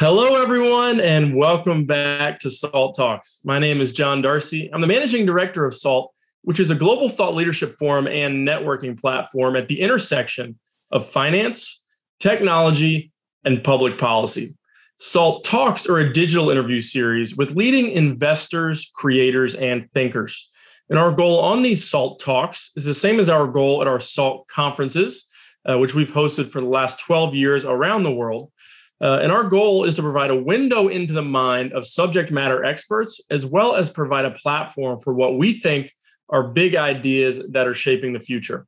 Hello, everyone, and welcome back to SALT Talks. My name is John Darcy. I'm the managing director of SALT, which is a global thought leadership forum and networking platform at the intersection of finance, technology, and public policy. SALT Talks are a digital interview series with leading investors, creators, and thinkers. And our goal on these SALT Talks is the same as our goal at our SALT conferences, uh, which we've hosted for the last 12 years around the world uh, and our goal is to provide a window into the mind of subject matter experts, as well as provide a platform for what we think are big ideas that are shaping the future.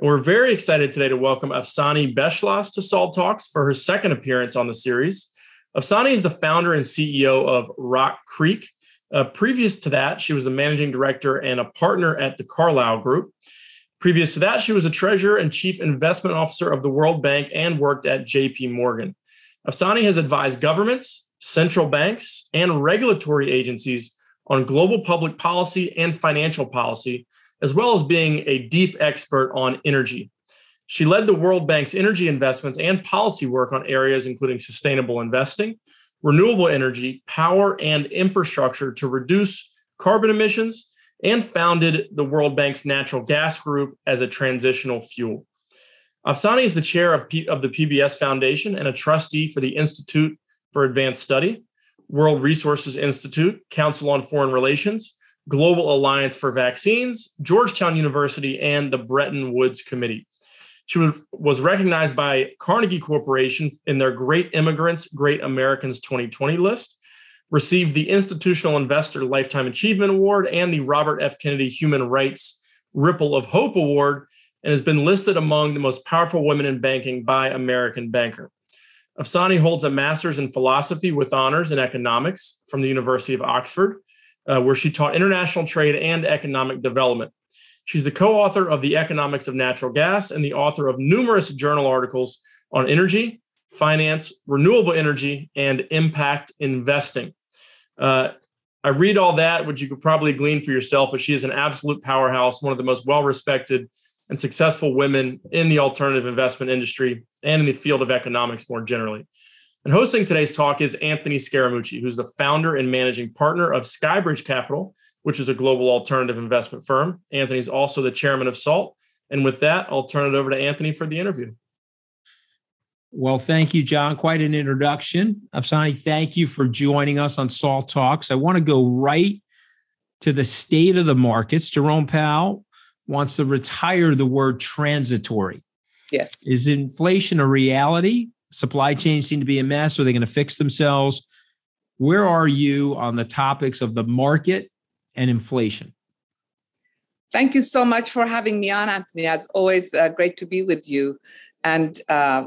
And we're very excited today to welcome Afsaneh Beschloss to Salt Talks for her second appearance on the series. Afsaneh is the founder and CEO of Rock Creek. Uh, previous to that, she was the managing director and a partner at the Carlyle Group. Previous to that, she was a treasurer and chief investment officer of the World Bank and worked at JP Morgan. Afsaneh has advised governments, central banks, and regulatory agencies on global public policy and financial policy, as well as being a deep expert on energy. She led the World Bank's energy investments and policy work on areas including sustainable investing, renewable energy, power, and infrastructure to reduce carbon emissions, and founded the World Bank's natural gas group as a transitional fuel. Afsaneh is the chair of, P- of the PBS Foundation and a trustee for the Institute for Advanced Study, World Resources Institute, Council on Foreign Relations, Global Alliance for Vaccines, Georgetown University, and the Bretton Woods Committee. She was, was recognized by Carnegie Corporation in their Great Immigrants, Great Americans 2020 list, received the Institutional Investor Lifetime Achievement Award and the Robert F. Kennedy Human Rights Ripple of Hope Award, and has been listed among the most powerful women in banking by American Banker. Afsaneh holds a master's in philosophy with honors in economics from the University of Oxford, uh, where she taught international trade and economic development. She's the co author of The Economics of Natural Gas and the author of numerous journal articles on energy, finance, renewable energy, and impact investing. Uh, I read all that, which you could probably glean for yourself, but she is an absolute powerhouse, one of the most well respected and successful women in the alternative investment industry and in the field of economics more generally. And hosting today's talk is Anthony Scaramucci, who's the founder and managing partner of Skybridge Capital, which is a global alternative investment firm. Anthony's also the chairman of SALT. And with that, I'll turn it over to Anthony for the interview. Well, thank you, John. Quite an introduction. Afsaneh, thank you for joining us on SALT Talks. I want to go right to the state of the markets. Jerome Powell wants to retire the word transitory. Yes. Is inflation a reality? Supply chains seem to be a mess. Are they going to fix themselves? Where are you on the topics of the market and inflation? Thank you so much for having me on, Anthony. As always, uh, great to be with you. And uh,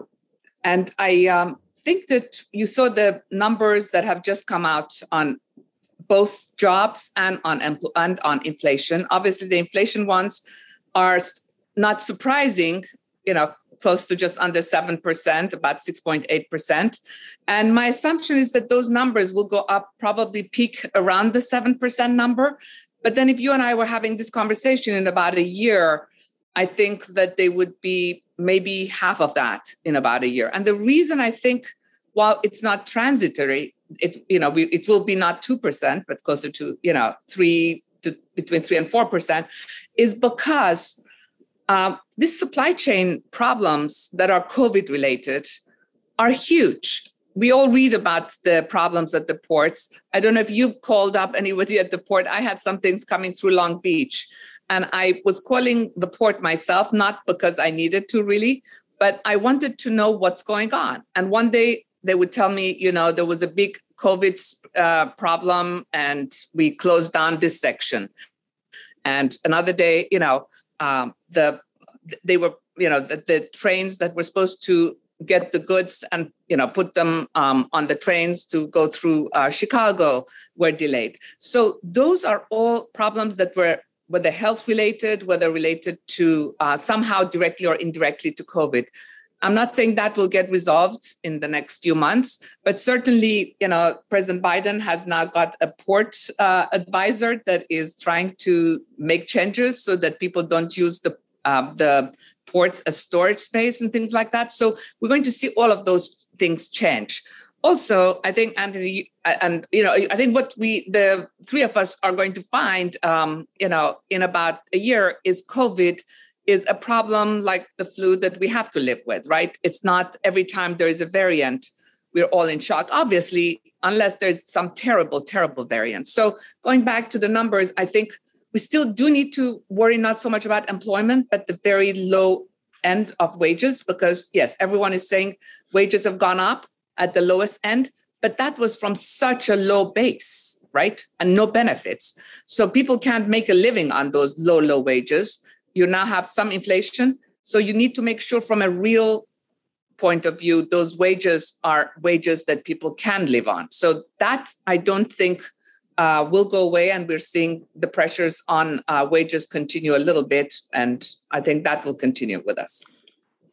and I um, think that you saw the numbers that have just come out on both jobs and on and on inflation. Obviously, the inflation ones are not surprising. You know, close to just under 7%, about 6.8%. And my assumption is that those numbers will go up, probably peak around the 7% number. But then if you and I were having this conversation in about a year, I think that they would be maybe half of that in about a year. And the reason I think, while it's not transitory, it you know we, it will be not two percent but closer to you know three to between three and four percent is because um, these supply chain problems that are covid related are huge. We all read about the problems at the ports. I don't know if you've called up anybody at the port. I had some things coming through long beach and i was calling the port myself not because i needed to really but i wanted to know what's going on. And one day they would tell me, you know, there was a big COVID uh, problem and we closed down this section. And another day, you know, um, the they were, you know, the, the, trains that were supposed to get the goods and you know put them um, on the trains to go through uh, Chicago were delayed. So those are all problems that were whether health related, whether related to uh, somehow directly or indirectly to COVID. I'm not saying that will get resolved in the next few months, but certainly, you know, President Biden has now got a port uh, advisor that is trying to make changes so that people don't use the uh, the ports as storage space and things like that. So we're going to see all of those things change. also, I think Anthony, and you know, I think what we, the three of us, are going to find, um, you know, in about a year is COVID is a problem like the flu that we have to live with, right? It's not every time there is a variant, we're all in shock. Obviously, unless there's some terrible, terrible variant. So going back to the numbers, I think we still do need to worry not so much about employment, but the very low end of wages, because yes, everyone is saying wages have gone up at the lowest end, but that was from such a low base, right? And no benefits. So people can't make a living on those low, low wages. You now have some inflation. So you need to make sure from a real point of view, those wages are wages that people can live on. So that I don't think uh, will go away, and we're seeing the pressures on uh, wages continue a little bit, and I think that will continue with us.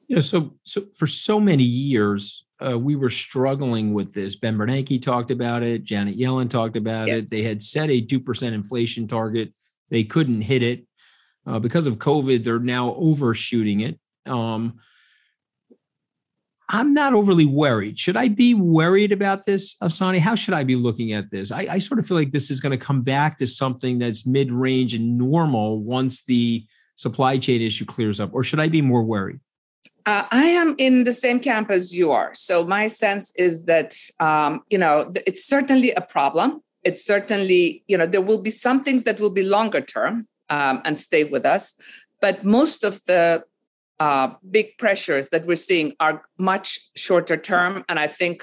You know, so so for so many years, uh, we were struggling with this. Ben Bernanke talked about it. Janet Yellen talked about yeah. it. They had set a two percent inflation target. They couldn't hit it uh, because of COVID. They're now overshooting it. Um, I'm not overly worried. Should I be worried about this, Afsaneh? How should I be looking at this? I, I sort of feel like this is going to come back to something that's mid range and normal once the supply chain issue clears up, or should I be more worried? Uh, I am in the same camp as you are. So my sense is that um, you know it's certainly a problem. It's certainly you know there will be some things that will be longer term um, and stay with us, but most of the uh, big pressures that we're seeing are much shorter term. And I think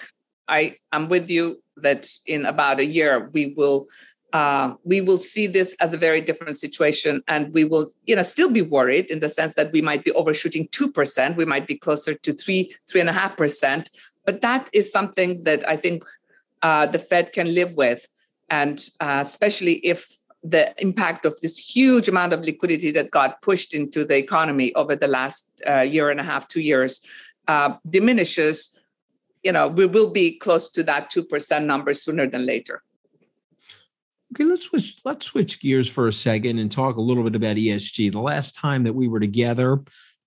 I am with you that in about a year we will uh, we will see this as a very different situation, and we will you know still be worried in the sense that we might be overshooting two percent, we might be closer to three three and a half percent. But that is something that I think uh, the Fed can live with, and uh, especially if the impact of this huge amount of liquidity that got pushed into the economy over the last uh, year and a half, two years, uh, diminishes, you know, we will be close to that 2% number sooner than later. Okay, let's switch. Let's switch gears for a second and talk a little bit about ESG. The last time that we were together,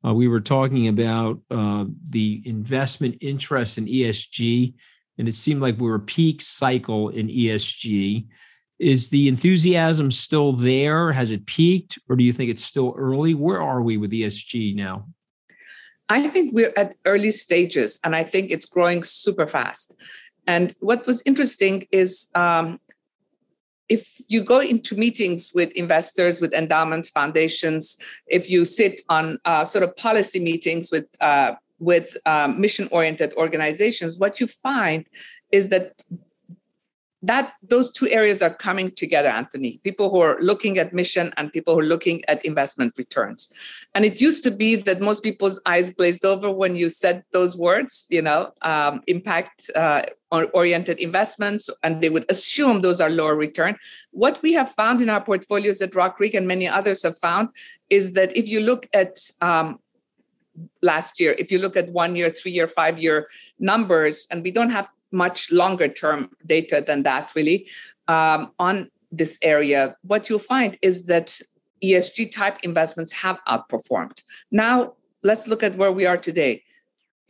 uh, we were talking about uh, the investment interest in ESG, and it seemed like we were peak cycle in ESG. Is the enthusiasm still there? Has it peaked, or do you think it's still early? Where are we with ESG now? I think we're at early stages, and I think it's growing super fast. And what was interesting is um, if you go into meetings with investors, with endowments, foundations, if you sit on uh, sort of policy meetings with uh, with um, mission-oriented organizations, what you find is that that those two areas are coming together anthony. People who are looking at mission and people who are looking at investment returns. And it used to be that most people's eyes glazed over when you said those words you know um, impact uh, oriented investments and they would assume those are lower return. What we have found in our portfolios at rock creek and many others have found is that if you look at um, last year if you look at one year three year five year numbers and we don't have much longer term data than that, really, um, on this area, what you'll find is that ESG type investments have outperformed. Now, let's look at where we are today.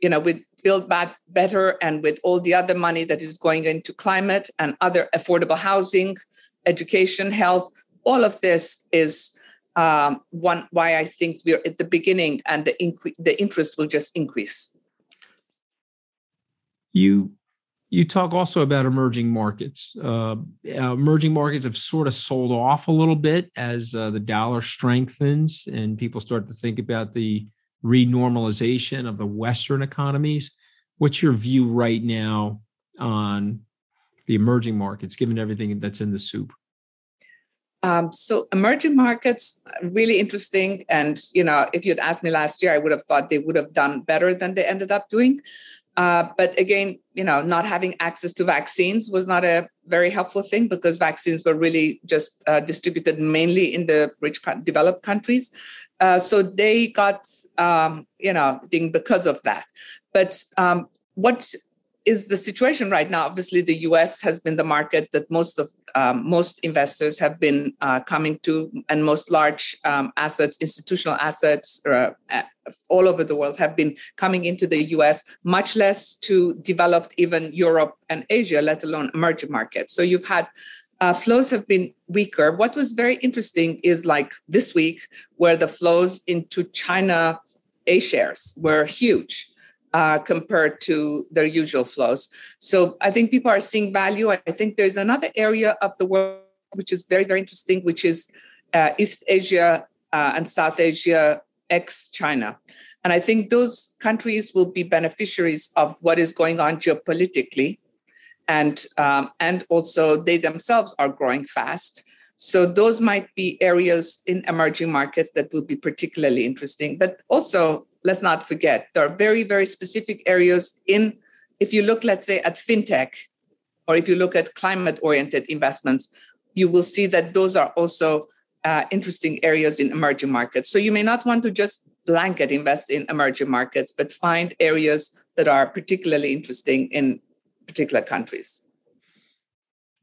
You know, with Build Back Better and with all the other money that is going into climate and other affordable housing, education, health, all of this is um, one why I think we're at the beginning and the incre- the interest will just increase. You you talk also about emerging markets. Uh, emerging markets have sort of sold off a little bit as uh, the dollar strengthens and people start to think about the renormalization of the Western economies. What's your view right now on the emerging markets, given everything that's in the soup? Um, so emerging markets really interesting and you know if you'd asked me last year i would have thought they would have done better than they ended up doing uh, but again, you know, not having access to vaccines was not a very helpful thing because vaccines were really just uh, distributed mainly in the rich developed countries. Uh, so they got, um, you know, ding because of that. But um, what is the situation right now. Obviously, the U.S. has been the market that most of um, most investors have been uh, coming to, and most large um, assets, institutional assets, uh, all over the world have been coming into the U.S. Much less to developed, even Europe and Asia, let alone emerging markets. So you've had uh, flows have been weaker. What was very interesting is like this week, where the flows into China A shares were huge uh, compared to their usual flows. So I think people are seeing value. I think there's another area of the world which is very, very interesting, which is uh, East Asia uh, and South Asia ex China. And I think those countries will be beneficiaries of what is going on geopolitically. And, um, and also, they themselves are growing fast. So, those might be areas in emerging markets that will be particularly interesting. But also, let's not forget there are very very specific areas in if you look let's say at fintech or if you look at climate oriented investments you will see that those are also uh, interesting areas in emerging markets. So you may not want to just blanket invest in emerging markets but find areas that are particularly interesting in particular countries.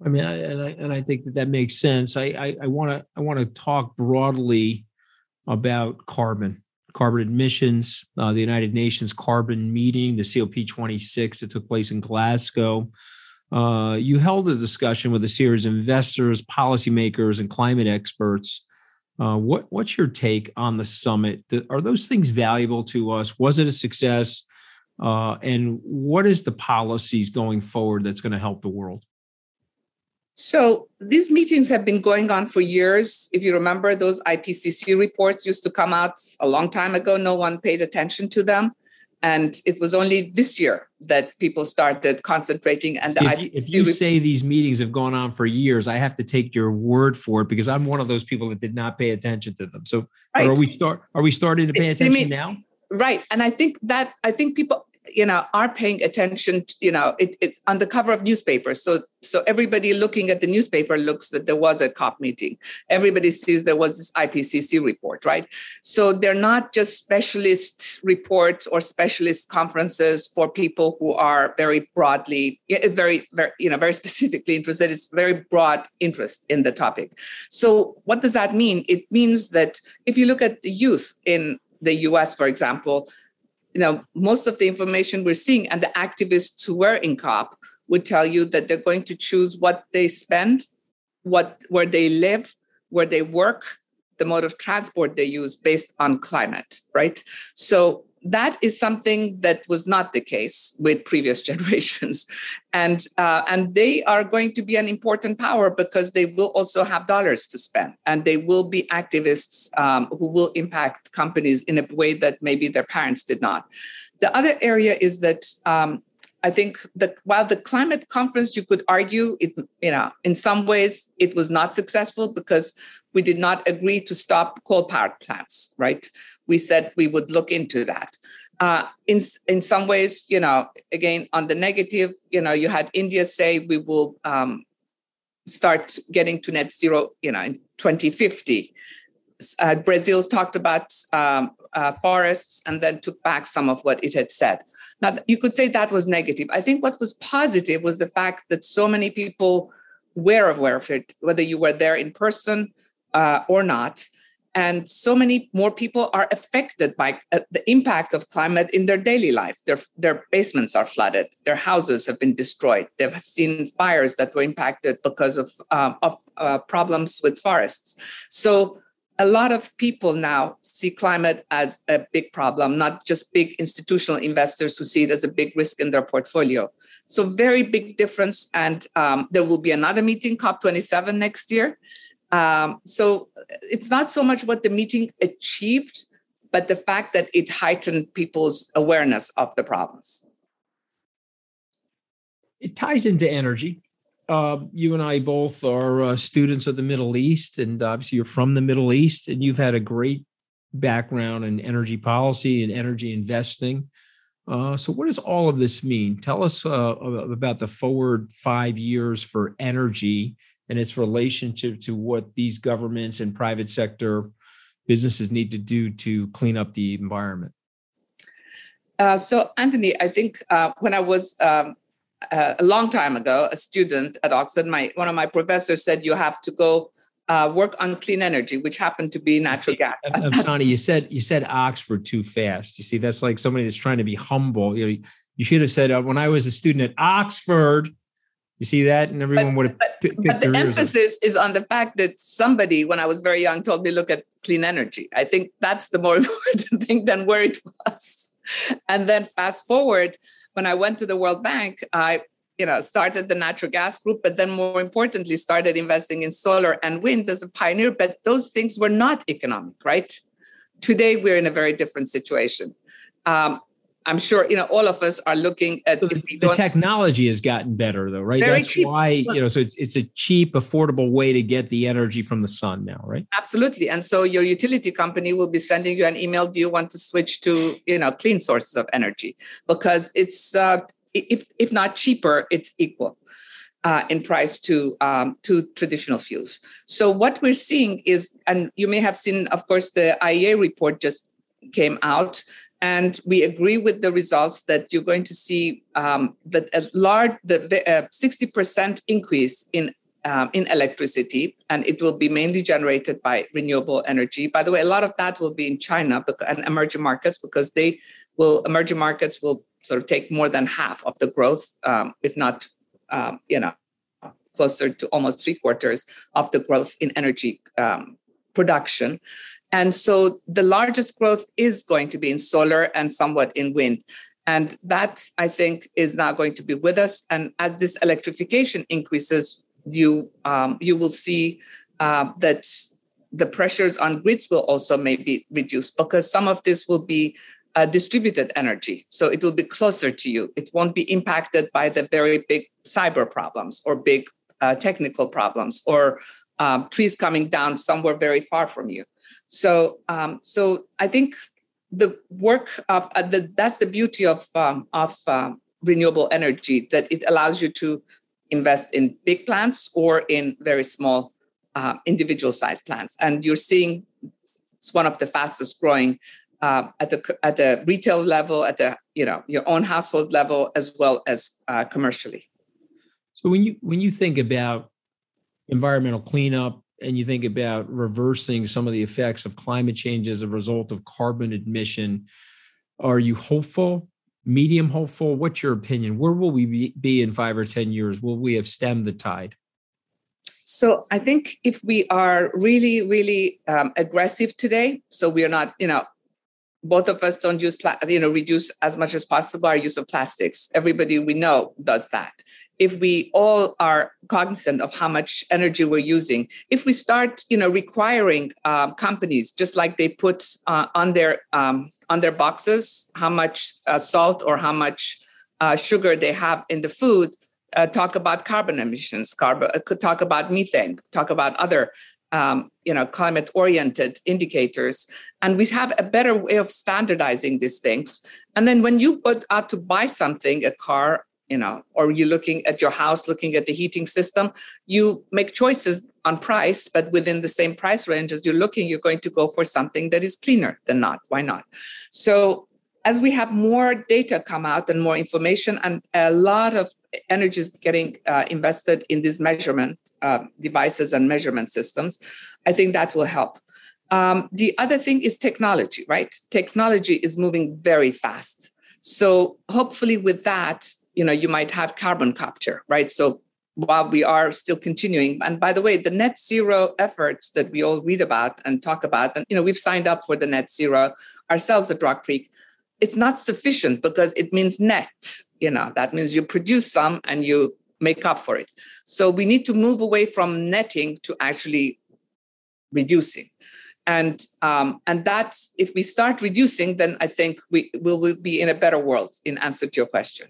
I mean, I, and I and I think that that makes sense. I I want to I want to talk broadly about carbon carbon emissions, uh, the United Nations carbon meeting, the COP26 that took place in Glasgow. Uh, you held a discussion with a series of investors, policymakers, and climate experts. Uh, what, what's your take on the summit? Are those things valuable to us? Was it a success? Uh, and what is the policies going forward that's going to help the world? So these meetings have been going on for years. If you remember, those IPCC reports used to come out a long time ago. No one paid attention to them. And it was only this year that people started concentrating. And if you, if you say these meetings have gone on for years, I have to take your word for it because I'm one of those people that did not pay attention to them. So right. are we start are we starting to pay attention now? Right. And I think that I think people you know are paying attention to, you know it, it's on the cover of newspapers. So so everybody looking at the newspaper looks that there was a cop meeting. Everybody sees there was this ipcc report right? So they're not just specialist reports or specialist conferences for people who are very broadly eh, very very you know very specifically interested. It's very broad interest in the topic. So what does that mean? It means that if you look at the youth in the us for example you know, most of the information we're seeing and the activists who were in COP would tell you that they're going to choose what they spend, what where they live, where they work, the mode of transport they use based on climate, right? So that is something that was not the case with previous generations. And uh, and they are going to be an important power because they will also have dollars to spend. And they will be activists um, who will impact companies in a way that maybe their parents did not. The other area is that um, I think that while the climate conference, you could argue it, you know, in some ways it was not successful because we did not agree to stop coal power plants, right? We said we would look into that. Uh, in in some ways, you know, again on the negative, you know, you had India say we will um, start getting to net zero, you know, in 2050. Uh, Brazil's talked about um, uh, forests and then took back some of what it had said. Now, you could say that was negative. I think what was positive was the fact that so many people were aware of it, whether you were there in person uh, or not and so many more people are affected by uh, the impact of climate in their daily life. Their, their basements are flooded. Their houses have been destroyed. They've seen fires that were impacted because of, um, of uh, problems with forests. So a lot of people now see climate as a big problem not just big institutional investors who see it as a big risk in their portfolio. So very big difference. And um, there will be another meeting cop27 next year um, so it's not so much what the meeting achieved, but the fact that it heightened people's awareness of the problems. It ties into energy. Uh, you and I both are uh, students of the Middle East, and obviously you're from the Middle East, and you've had a great background in energy policy and energy investing. Uh, so, what does all of this mean? Tell us uh, about the forward five years for energy and its relationship to what these governments and private sector businesses need to do to clean up the environment? Uh, so, Anthony, I think uh, when I was um, uh, a long time ago, a student at Oxford, my one of my professors said you have to go uh, work on clean energy, which happened to be natural gas. Afsaneh, you said you said Oxford too fast. You see, that's like somebody that's trying to be humble. You know, you should have said uh, when I was a student at Oxford. You see that, and everyone but, would have. But, picked but the emphasis is on the fact that somebody, when I was very young, told me, "Look at clean energy." I think that's the more important thing than where it was. And then fast forward, when I went to the World Bank, I you know started the natural gas group but then more importantly started investing in solar and wind as a pioneer but those things were not economic right today we're in a very different situation um, I'm sure you know all of us are looking at the, the technology has gotten better though, right? That's cheap. why you know. So it's it's a cheap, affordable way to get the energy from the sun now, right? Absolutely. And so your utility company will be sending you an email. Do you want to switch to you know clean sources of energy? Because it's uh, if if not cheaper, it's equal. Uh, in price to um, to traditional fuels. So what we're seeing is, and you may have seen, of course, the IEA report just came out, and we agree with the results that you're going to see um, that a large, the sixty percent increase in um, in electricity, and it will be mainly generated by renewable energy. By the way, a lot of that will be in China and emerging markets because they will emerging markets will sort of take more than half of the growth, um, if not, um, you know, closer to almost three quarters of the growth in energy um, production. And so the largest growth is going to be in solar and somewhat in wind. And that, I think, is not going to be with us. And as this electrification increases, you um, you will see uh, that the pressures on grids will also maybe reduce because some of this will be uh, distributed energy. So it will be closer to you. It won't be impacted by the very big cyber problems or big uh, technical problems or um, trees coming down somewhere very far from you. So, um, so I think the work of uh, the, that's the beauty of um, of uh, renewable energy that it allows you to invest in big plants or in very small uh, individual sized plants, and you're seeing it's one of the fastest growing uh, at the at the retail level, at the you know your own household level, as well as uh, commercially. So when you when you think about environmental cleanup and you think about reversing some of the effects of climate change as a result of carbon emission, are you hopeful? Medium hopeful? What's your opinion? Where will we be in five or ten years? Will we have stemmed the tide? So I think if we are really, really um, aggressive today, so we are not, you know, both of us don't use, pla- you know, reduce as much as possible our use of plastics. Everybody we know does that. If we all are cognizant of how much energy we're using, if we start, you know, requiring uh, companies just like they put uh, on their um, on their boxes how much uh, salt or how much uh, sugar they have in the food, uh, talk about carbon emissions, carbon, uh, could talk about methane, talk about other um, you know climate oriented indicators. And we have a better way of standardizing these things. And then when you go out to buy something a car you know or you're looking at your house looking at the heating system you make choices on price but within the same price range as you're looking you're going to go for something that is cleaner than not. Why not? So as we have more data come out and more information and a lot of energy is getting uh, invested in these measurement uh, devices and measurement systems i think that will help. Um, the other thing is technology right? Technology is moving very fast. So hopefully with that you know you might have carbon capture right? So while we are still continuing and by the way the net zero efforts that we all read about and talk about and you know we've signed up for the net zero ourselves at rock creek it's not sufficient because it means net you know that means you produce some and you make up for it. So we need to move away from netting to actually reducing. And um, and that if we start reducing then i think we will be in a better world in answer to your question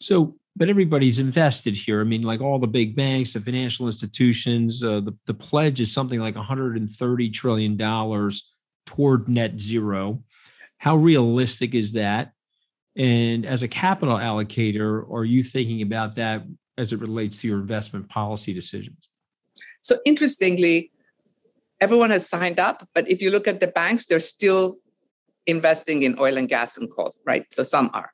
so but everybody's invested here i mean like all the big banks the financial institutions uh, the, the pledge is something like 130 trillion dollars toward net zero how realistic is that? And as a capital allocator, are you thinking about that as it relates to your investment policy decisions? So, interestingly, everyone has signed up, but if you look at the banks, they're still investing in oil and gas and coal, right? So, some are.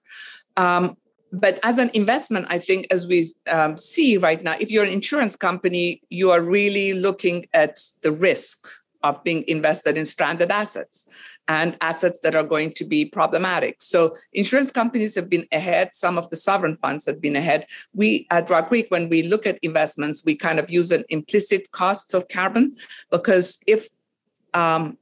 Um, but as an investment, I think as we um, see right now, if you're an insurance company, you are really looking at the risk of being invested in stranded assets and assets that are going to be problematic. So insurance companies have been ahead. Some of the sovereign funds have been ahead. We at Rock Creek, when we look at investments, we kind of use an implicit cost of carbon because if um,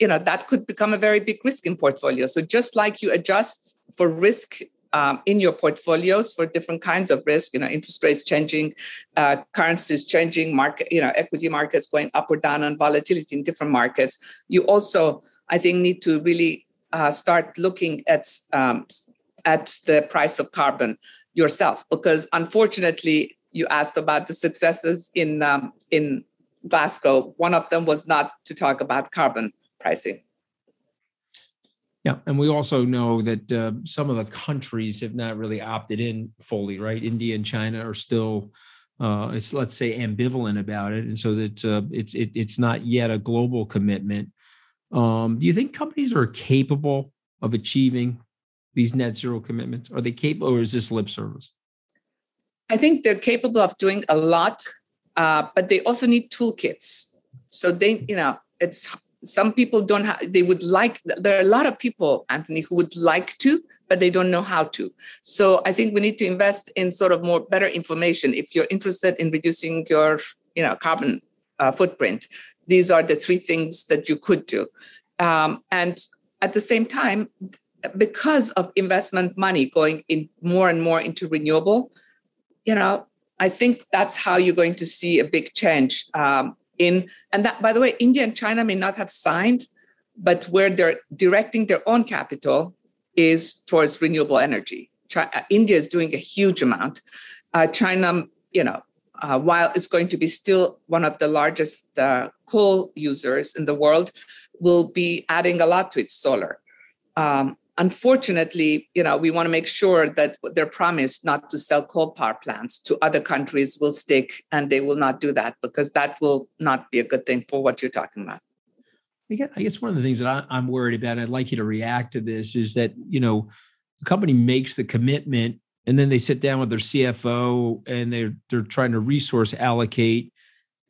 you know that could become a very big risk in portfolio. So just like you adjust for risk um, in your portfolios for different kinds of risk, you know, interest rates changing, uh, currencies changing, market, you know, equity markets going up or down, and volatility in different markets. You also, I think, need to really uh, start looking at um, at the price of carbon yourself, because unfortunately, you asked about the successes in um, in Glasgow. One of them was not to talk about carbon pricing. Yeah, and we also know that uh, some of the countries have not really opted in fully, right? India and China are still, uh, it's let's say ambivalent about it, and so that uh, it's it, it's not yet a global commitment. Um, do you think companies are capable of achieving these net zero commitments? Are they capable, or is this lip service? I think they're capable of doing a lot, uh, but they also need toolkits. So they, you know, it's some people don't have they would like there are a lot of people anthony who would like to but they don't know how to. So i think we need to invest in sort of more better information. If you're interested in reducing your you know carbon uh, footprint these are the three things that you could do. Um, and at the same time because of investment money going in more and more into renewable you know i think that's how you're going to see a big change. Um, in and that by the way india and china may not have signed but where they're directing their own capital is towards renewable energy. China, uh, india is doing a huge amount. Uh, china you know uh, while it's going to be still one of the largest uh, coal users in the world will be adding a lot to its solar. Um, unfortunately, you know, we want to make sure that their promise not to sell coal power plants to other countries will stick, and they will not do that because that will not be a good thing for what you're talking about. I guess one of the things that I, am worried about, and I'd like you to react to this, is that you know, the company makes the commitment, and then they sit down with their CFO, and they're they're trying to resource allocate,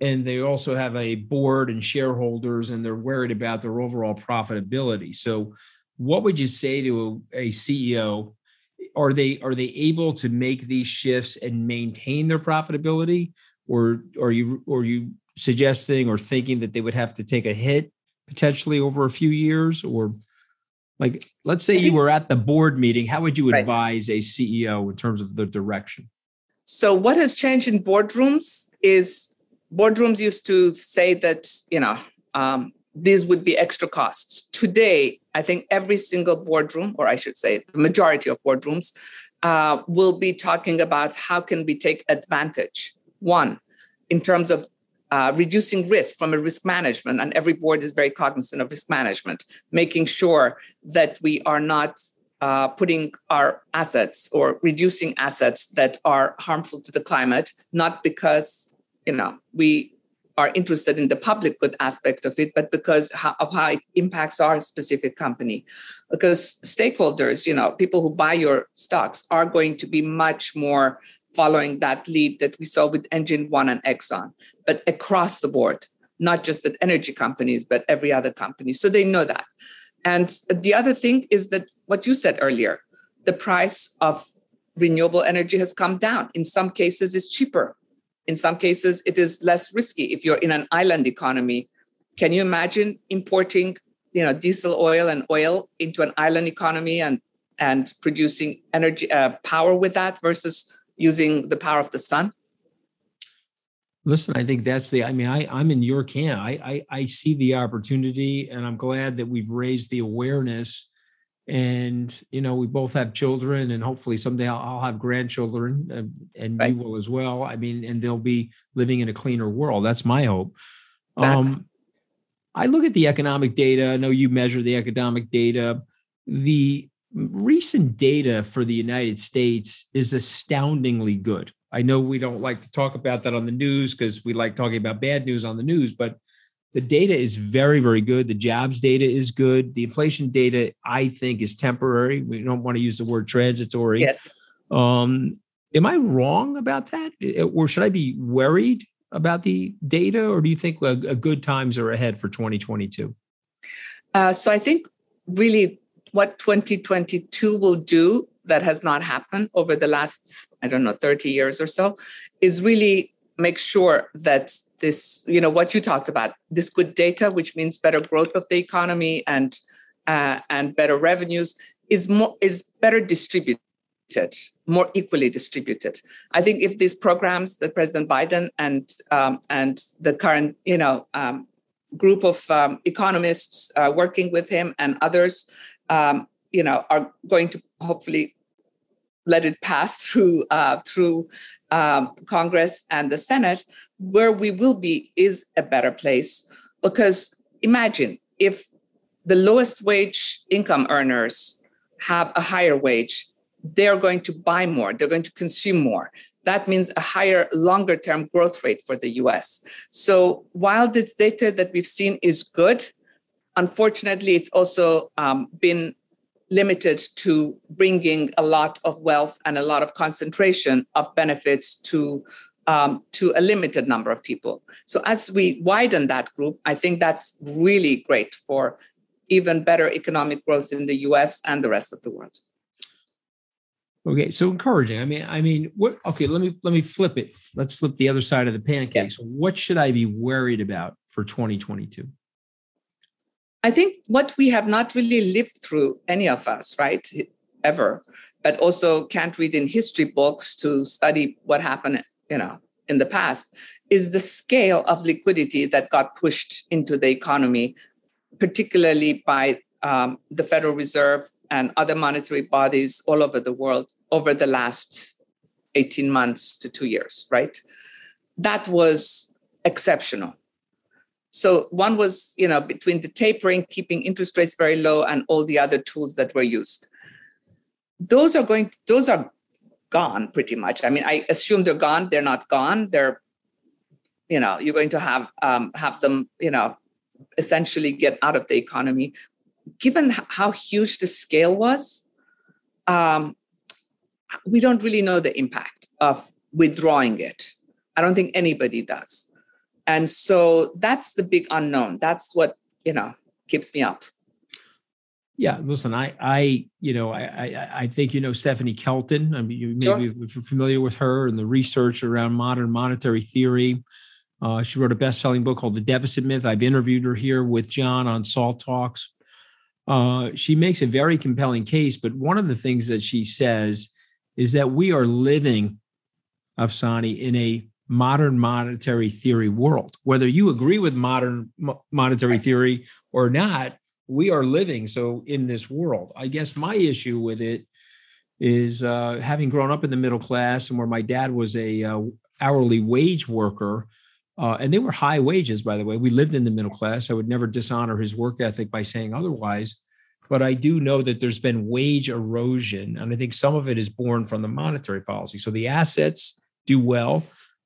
and they also have a board and shareholders, and they're worried about their overall profitability. So what would you say to a, CEO? Are they are they able to make these shifts and maintain their profitability, or are you are you suggesting or thinking that they would have to take a hit potentially over a few years, or like let's say you were at the board meeting, how would you advise a CEO in terms of the direction? So what has changed in boardrooms is boardrooms used to say that you know um, these would be extra costs. Today, I think every single boardroom, or I should say, the majority of boardrooms, uh, will be talking about how can we take advantage. One, in terms of uh, reducing risk from a risk management, and every board is very cognizant of risk management, making sure that we are not uh, putting our assets or reducing assets that are harmful to the climate, not because you know we are interested in the public good aspect of it, but because of how it impacts our specific company. Because stakeholders, you know, people who buy your stocks are going to be much more following that lead that we saw with Engine One and Exxon, but across the board, not just at energy companies, but every other company. So they know that. And the other thing is that what you said earlier, the price of renewable energy has come down. In some cases, it's cheaper in some cases, it is less risky if you're in an island economy. Can you imagine importing, you know, diesel oil and oil into an island economy and and producing energy uh, power with that versus using the power of the sun? Listen, I think that's the. I mean, I I'm in your camp. I I, I see the opportunity, and I'm glad that we've raised the awareness and you know we both have children and hopefully someday i'll, I'll have grandchildren and, and right. you will as well. I mean and they'll be living in a cleaner world. That's my hope. Exactly. um i look at the economic data. I know you measure the economic data. The recent data for the united states is astoundingly good. I know we don't like to talk about that on the news because we like talking about bad news on the news but the data is very, very good. The jobs data is good. The inflation data, I think, is temporary. We don't want to use the word transitory. Yes. Um, am I wrong about that, or should I be worried about the data, or do you think a, a good times are ahead for 2022? Uh, so I think really what 2022 will do that has not happened over the last I don't know 30 years or so is really make sure that this you know what you talked about this good data which means better growth of the economy and uh, and better revenues is more is better distributed more equally distributed. I think if these programs that president biden and um, and the current you know um, group of um, economists uh, working with him and others um, you know are going to hopefully let it pass through uh, through um, Congress and the Senate, where we will be is a better place. Because imagine if the lowest wage income earners have a higher wage, they're going to buy more, they're going to consume more. That means a higher, longer term growth rate for the US. So while this data that we've seen is good, unfortunately, it's also um, been limited to bringing a lot of wealth and a lot of concentration of benefits to um, to a limited number of people. So as we widen that group, I think that's really great for even better economic growth in the U.S. and the rest of the world. Okay, so encouraging. I mean, I mean, what? Okay, let me let me flip it. Let's flip the other side of the pancake. Yeah. What should I be worried about for 2022? I think what we have not really lived through, any of us, right, ever, but also can't read in history books to study what happened, you know, in the past, is the scale of liquidity that got pushed into the economy, particularly by um, the Federal Reserve and other monetary bodies all over the world over the last 18 months to two years, right? That was exceptional. So one was, you know, between the tapering, keeping interest rates very low, and all the other tools that were used. Those are going. Those are gone pretty much. I mean, I assume they're gone. They're not gone. They're, you know, you're going to have um, have them, you know, essentially get out of the economy. Given how huge the scale was, um, we don't really know the impact of withdrawing it. I don't think anybody does. And so that's the big unknown. That's what, you know, keeps me up. Yeah, listen, I, I, you know, I, I, I think you know Stephanie Kelton. I mean, you maybe sure. you're familiar with her and the research around modern monetary theory. Uh, she wrote a best-selling book called The Deficit Myth. I've interviewed her here with John on Salt Talks. Uh, she makes a very compelling case, but one of the things that she says is that we are living, Afsaneh, in a modern monetary theory world. Whether you agree with modern monetary theory or not, we are living so in this world. I guess my issue with it is uh, having grown up in the middle class and where my dad was a uh, hourly wage worker. Uh, and they were high wages, by the way. We lived in the middle class. I would never dishonor his work ethic by saying otherwise. But I do know that there's been wage erosion. And I think some of it is born from the monetary policy. So the assets do well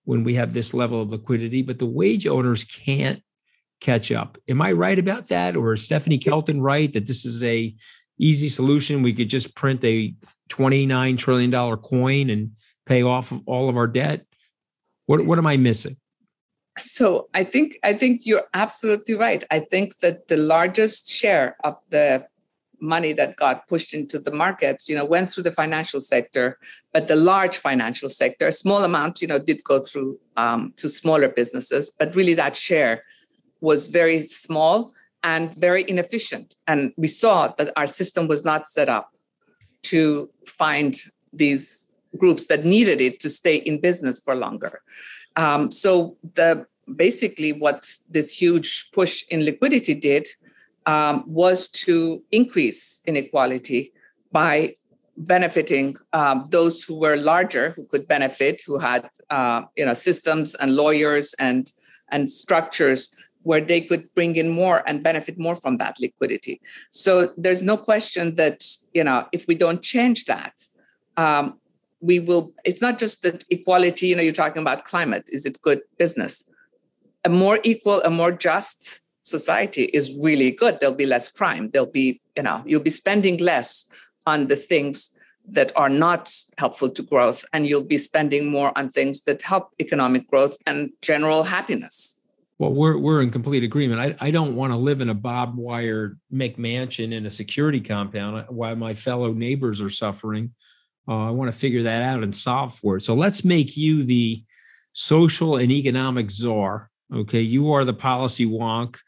when we have this level of liquidity, but the wage owners can't catch up. Am I right about that? Or is Stephanie Kelton right that this is a easy solution? We could just print a $29 trillion coin and pay off all of our debt? What, what am I missing? So I think I think you're absolutely right. I think that the largest share of the money that got pushed into the markets, you know, went through the financial sector, but the large financial sector, a small amount, you know, did go through um, to smaller businesses, but really that share was very small and very inefficient. And we saw that our system was not set up to find these groups that needed it to stay in business for longer. Um, so the basically what this huge push in liquidity did um, was to increase inequality by benefiting um, those who were larger, who could benefit, who had uh, you know systems and lawyers and and structures where they could bring in more and benefit more from that liquidity. So there's no question that you know if we don't change that, um, we will. It's not just that equality. You know, you're talking about climate. Is it good business? A more equal, a more just society is really good there'll be less crime there'll be you know you'll be spending less on the things that are not helpful to growth, and you'll be spending more on things that help economic growth and general happiness. Well, we're we're in complete agreement. I, I don't want to live in a bob wire McMansion in a security compound while my fellow neighbors are suffering. Uh, I want to figure that out and solve for it. So let's make you the social and economic czar. Okay, you are the policy wonk,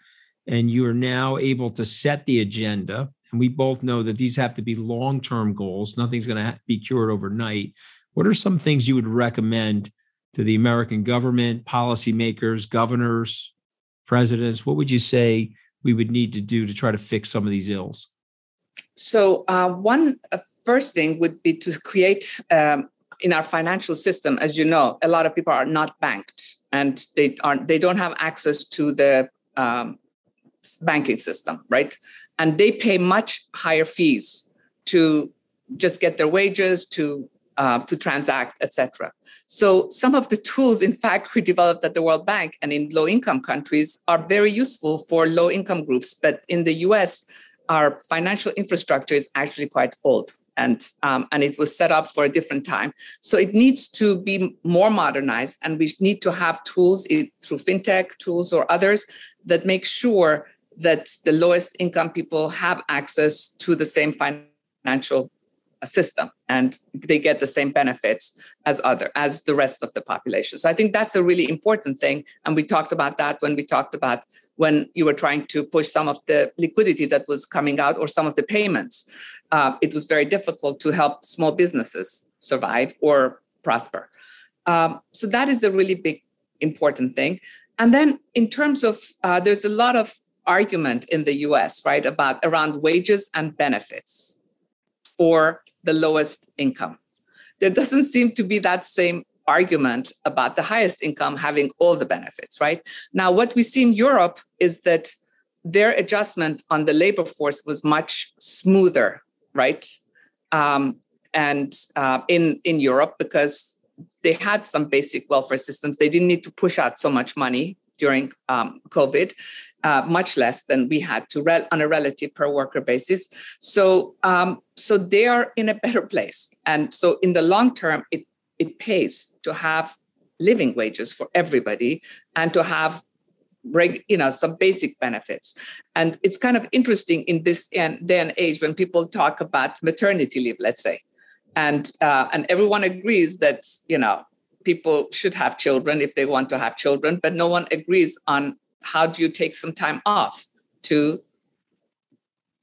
and you are now able to set the agenda. And we both know that these have to be long term goals. Nothing's going to be cured overnight. What are some things you would recommend to the American government, policymakers, governors, presidents? What would you say we would need to do to try to fix some of these ills? So, uh, one uh, first thing would be to create um, in our financial system. As you know, a lot of people are not banked, and they aren't. They don't have access to the um, banking system, right? And they pay much higher fees to just get their wages, to uh, to transact, etc. So some of the tools, in fact, we developed at the World Bank and in low-income countries are very useful for low-income groups. But in the U.S., our financial infrastructure is actually quite old. And, um, and it was set up for a different time. So it needs to be more modernized, and we need to have tools through fintech tools or others that make sure that the lowest income people have access to the same financial system and they get the same benefits as other as the rest of the population. So i think that's a really important thing and we talked about that when we talked about when you were trying to push some of the liquidity that was coming out or some of the payments. Uh, it was very difficult to help small businesses survive or prosper. Um, so that is a really big important thing. And then in terms of uh, there's a lot of argument in the us right about around wages and benefits for the lowest income. There doesn't seem to be that same argument about the highest income having all the benefits, right? Now, what we see in Europe is that their adjustment on the labor force was much smoother, right? Um, and uh, in in Europe, because they had some basic welfare systems, they didn't need to push out so much money during um, COVID, uh, much less than we had to on a relative per worker basis. So, um, so they are in a better place, and so in the long term, it it pays to have living wages for everybody and to have you know some basic benefits. And it's kind of interesting in this day and age when people talk about maternity leave let's say. And uh, and everyone agrees that you know people should have children if they want to have children but no one agrees on how do you take some time off to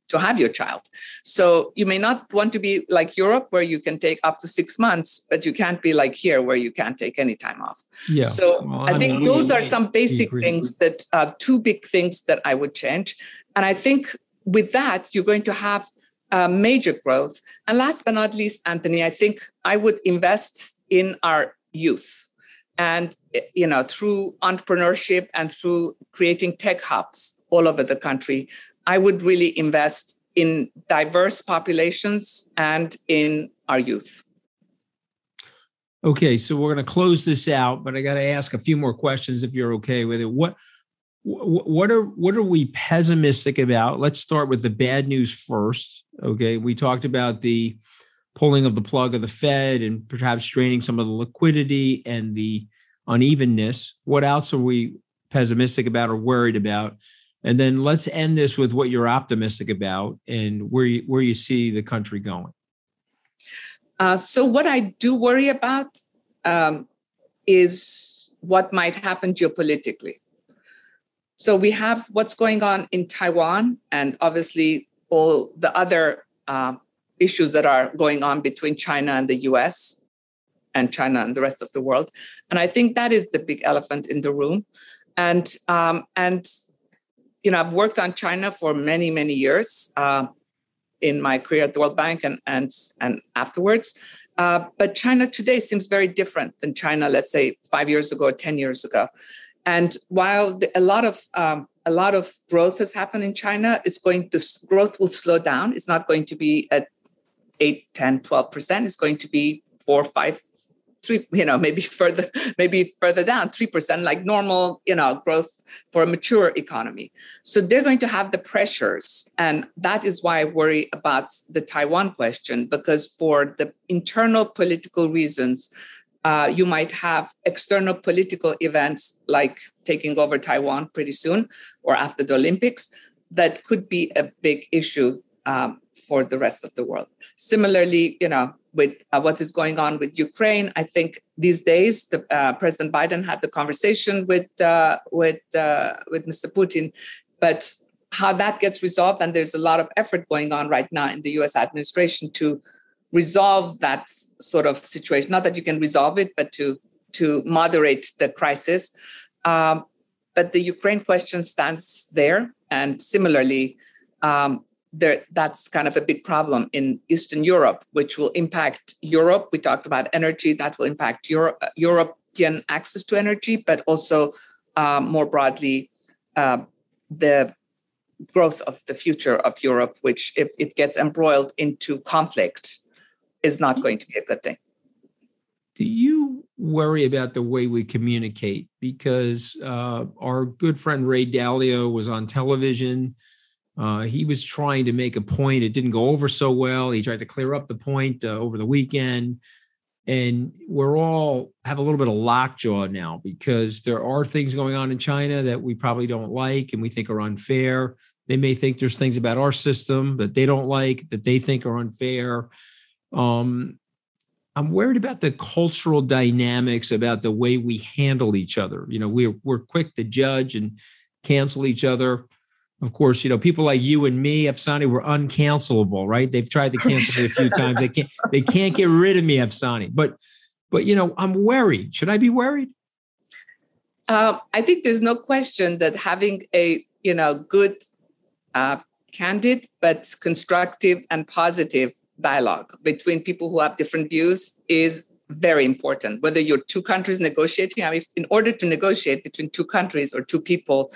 to have your child. So you may not want to be like europe where you can take up to six months but you can't be like here where you can't take any time off. Yeah. So well, i, I think mean, those are some basic things that are two big things that i would change. And i think with that you're going to have uh, major growth. And last but not least anthony i think i would invest in our youth. And eh, you know through entrepreneurship and through creating tech hubs all over the country i would really invest in diverse populations and in our youth. Okay so we're going to close this out but i got to ask a few more questions if you're okay with it. What what are what are we pessimistic about? Let's start with the bad news first okay? We talked about the pulling of the plug of the Fed and perhaps straining some of the liquidity and the unevenness. What else are we pessimistic about or worried about? And then let's end this with what you're optimistic about and where you, where you see the country going. Uh, so, what I do worry about um, is what might happen geopolitically. So, we have what's going on in Taiwan, and obviously all the other uh, issues that are going on between China and the US and China and the rest of the world. And I think that is the big elephant in the room. And um, and you know, I've worked on China for many many years uh, in my career at the World Bank and and and afterwards. Uh, but China today seems very different than China, let's say five years ago ten years ago. And while the, a lot of um, a lot of growth has happened in China, it's going to growth will slow down. It's not going to be at 8, 10, 12%. is going to be 4, 5 three, you know, maybe further, maybe further down, three percent, like normal, you know, growth for a mature economy. So they're going to have the pressures, and that is why I worry about the Taiwan question because for the internal political reasons. Uh, you might have external political events like taking over Taiwan pretty soon or after the Olympics that could be a big issue um, for the rest of the world. Similarly, you know, with uh, what is going on with Ukraine, I think these days the, uh, President Biden had the conversation with uh, with uh, with Mr. Putin, but how that gets resolved, and there's a lot of effort going on right now in the U.S. administration to resolve that sort of situation. Not that you can resolve it, but to to moderate the crisis. Um, but the Ukraine question stands there, and similarly, um, there, that's kind of a big problem in Eastern Europe, which will impact Europe. We talked about energy, that will impact Euro- European access to energy, but also uh, more broadly, uh, the growth of the future of Europe, which, if it gets embroiled into conflict, is not going to be a good thing. Do you worry about the way we communicate? Because uh, our good friend Ray Dalio was on television uh, he was trying to make a point. It didn't go over so well. He tried to clear up the point uh, over the weekend. And we're all have a little bit of lockjaw now because there are things going on in China that we probably don't like and we think are unfair. They may think there's things about our system that they don't like that they think are unfair. Um, I'm worried about the cultural dynamics about the way we handle each other. You know, we're we're quick to judge and cancel each other of course, you know, people like you and me, Afsaneh, were uncancelable, right? They've tried to cancel me a few times. They can't they can't get rid of me, Afsaneh. But but you know, I'm worried. Should I be worried? Uh, I think there's no question that having a you know good, uh, candid but constructive and positive dialogue between people who have different views is very important. Whether you're two countries negotiating, I mean, in order to negotiate between two countries or two people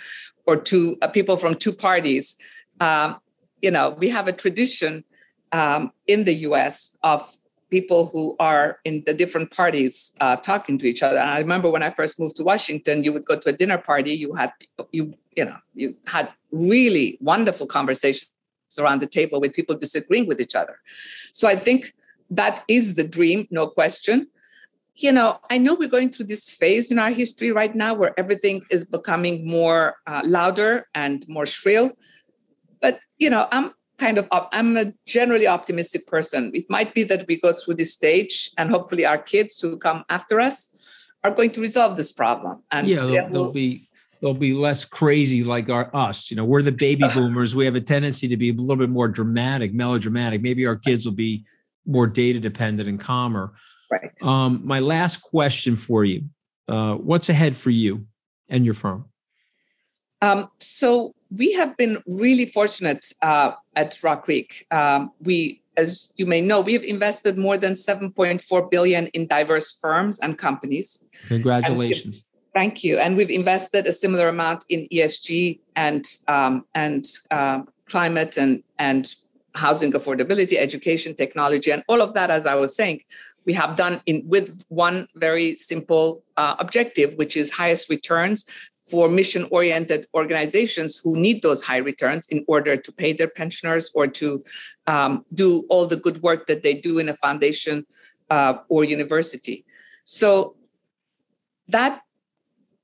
or two uh, people from two parties, um, you know, we have a tradition um, in the U.S. of people who are in the different parties uh, talking to each other. And I remember when I first moved to Washington, you would go to a dinner party, you had you you know you had really wonderful conversations around the table with people disagreeing with each other. So I think that is the dream, no question. You know, I know we're going through this phase in our history right now where everything is becoming more uh, louder and more shrill. But, you know, I'm kind of up, I'm a generally optimistic person. It might be that we go through this stage and hopefully our kids who come after us are going to resolve this problem. And yeah, they'll, they'll be they'll be less crazy like our us. You know, we're the baby boomers. We have a tendency to be a little bit more dramatic, melodramatic. Maybe our kids will be more data dependent and calmer. Right. Um, my last question for you: uh, What's ahead for you and your firm? Um, so we have been really fortunate uh, at Rock Creek. Um, we, as you may know, we have invested more than 7.4 billion in diverse firms and companies. Congratulations. And thank you. And we've invested a similar amount in ESG and um, and uh, climate and and housing affordability, education, technology, and all of that, as I was saying, we have done in with one very simple uh, objective, which is highest returns for mission-oriented organizations who need those high returns in order to pay their pensioners or to um, do all the good work that they do in a foundation uh, or university. So that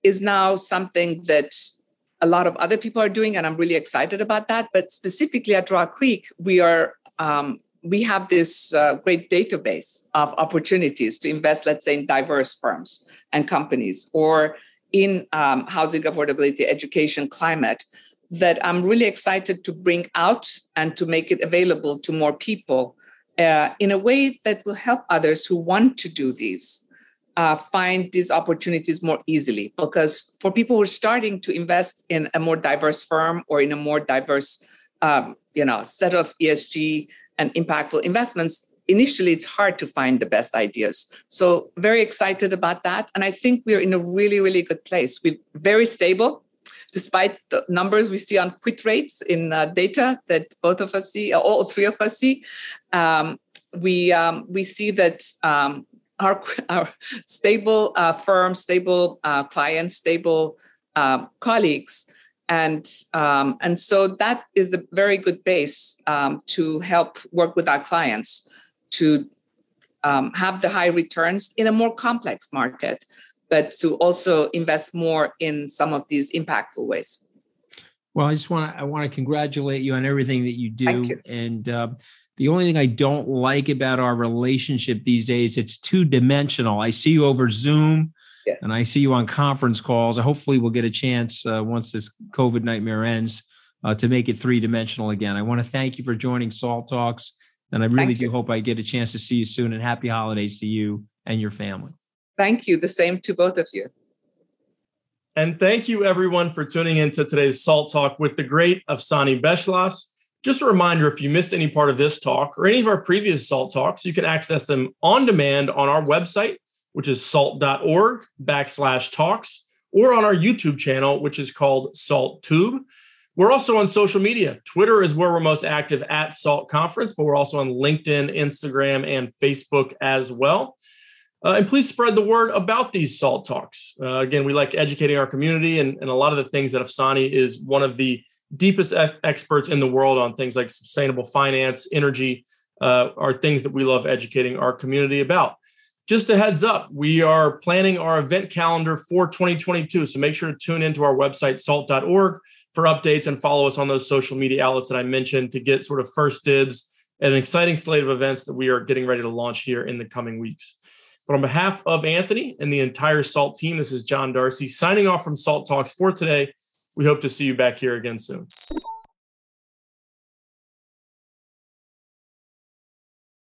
is now something that a lot of other people are doing, and I'm really excited about that. But specifically at Rock Creek, we are um, we have this uh, great database of opportunities to invest, let's say, in diverse firms and companies, or in um, housing affordability, education, climate. That I'm really excited to bring out and to make it available to more people uh, in a way that will help others who want to do these uh, find these opportunities more easily. Because for people who are starting to invest in a more diverse firm or in a more diverse, um, you know, set of ESG and impactful investments, initially it's hard to find the best ideas. So very excited about that, and I think we're in a really, really good place. We're very stable. Despite the numbers we see on quit rates in uh, data that both of us see, all three of us see, um, we um, we see that um, our, our stable uh, firm, stable uh, clients, stable uh, colleagues. And, um, and so that is a very good base um, to help work with our clients to um, have the high returns in a more complex market, but to also invest more in some of these impactful ways. Well, I just want to I want to congratulate you on everything that you do, you. and uh, the only thing I don't like about our relationship these days, it's two dimensional. I see you over Zoom yeah. and I see you on conference calls. Hopefully, we'll get a chance uh, once this COVID nightmare ends uh, to make it three dimensional again. I want to thank you for joining Salt Talks. And I really Thank do you. hope I get a chance to see you soon and happy holidays to you and your family. Thank you. The same to both of you. And thank you, everyone, for tuning in to today's Salt Talk with the great Afsaneh Beschloss. Just a reminder if you missed any part of this talk or any of our previous Salt Talks, you can access them on demand on our website, which is salt.org backslash talks, or on our YouTube channel, which is called Salt Tube. We're also on social media. Twitter is where we're most active at Salt Conference, but we're also on LinkedIn, Instagram, and Facebook as well. Uh, and please spread the word about these SALT talks. Uh, again, we like educating our community, and, and a lot of the things that Afsaneh is one of the deepest f- experts in the world on things like sustainable finance, energy, uh, are things that we love educating our community about. Just a heads up, we are planning our event calendar for 2022. So make sure to tune into our website, salt.org, for updates and follow us on those social media outlets that I mentioned to get sort of first dibs and an exciting slate of events that we are getting ready to launch here in the coming weeks. But on behalf of Anthony and the entire SALT team, this is John Darcy signing off from SALT Talks for today. We hope to see you back here again soon.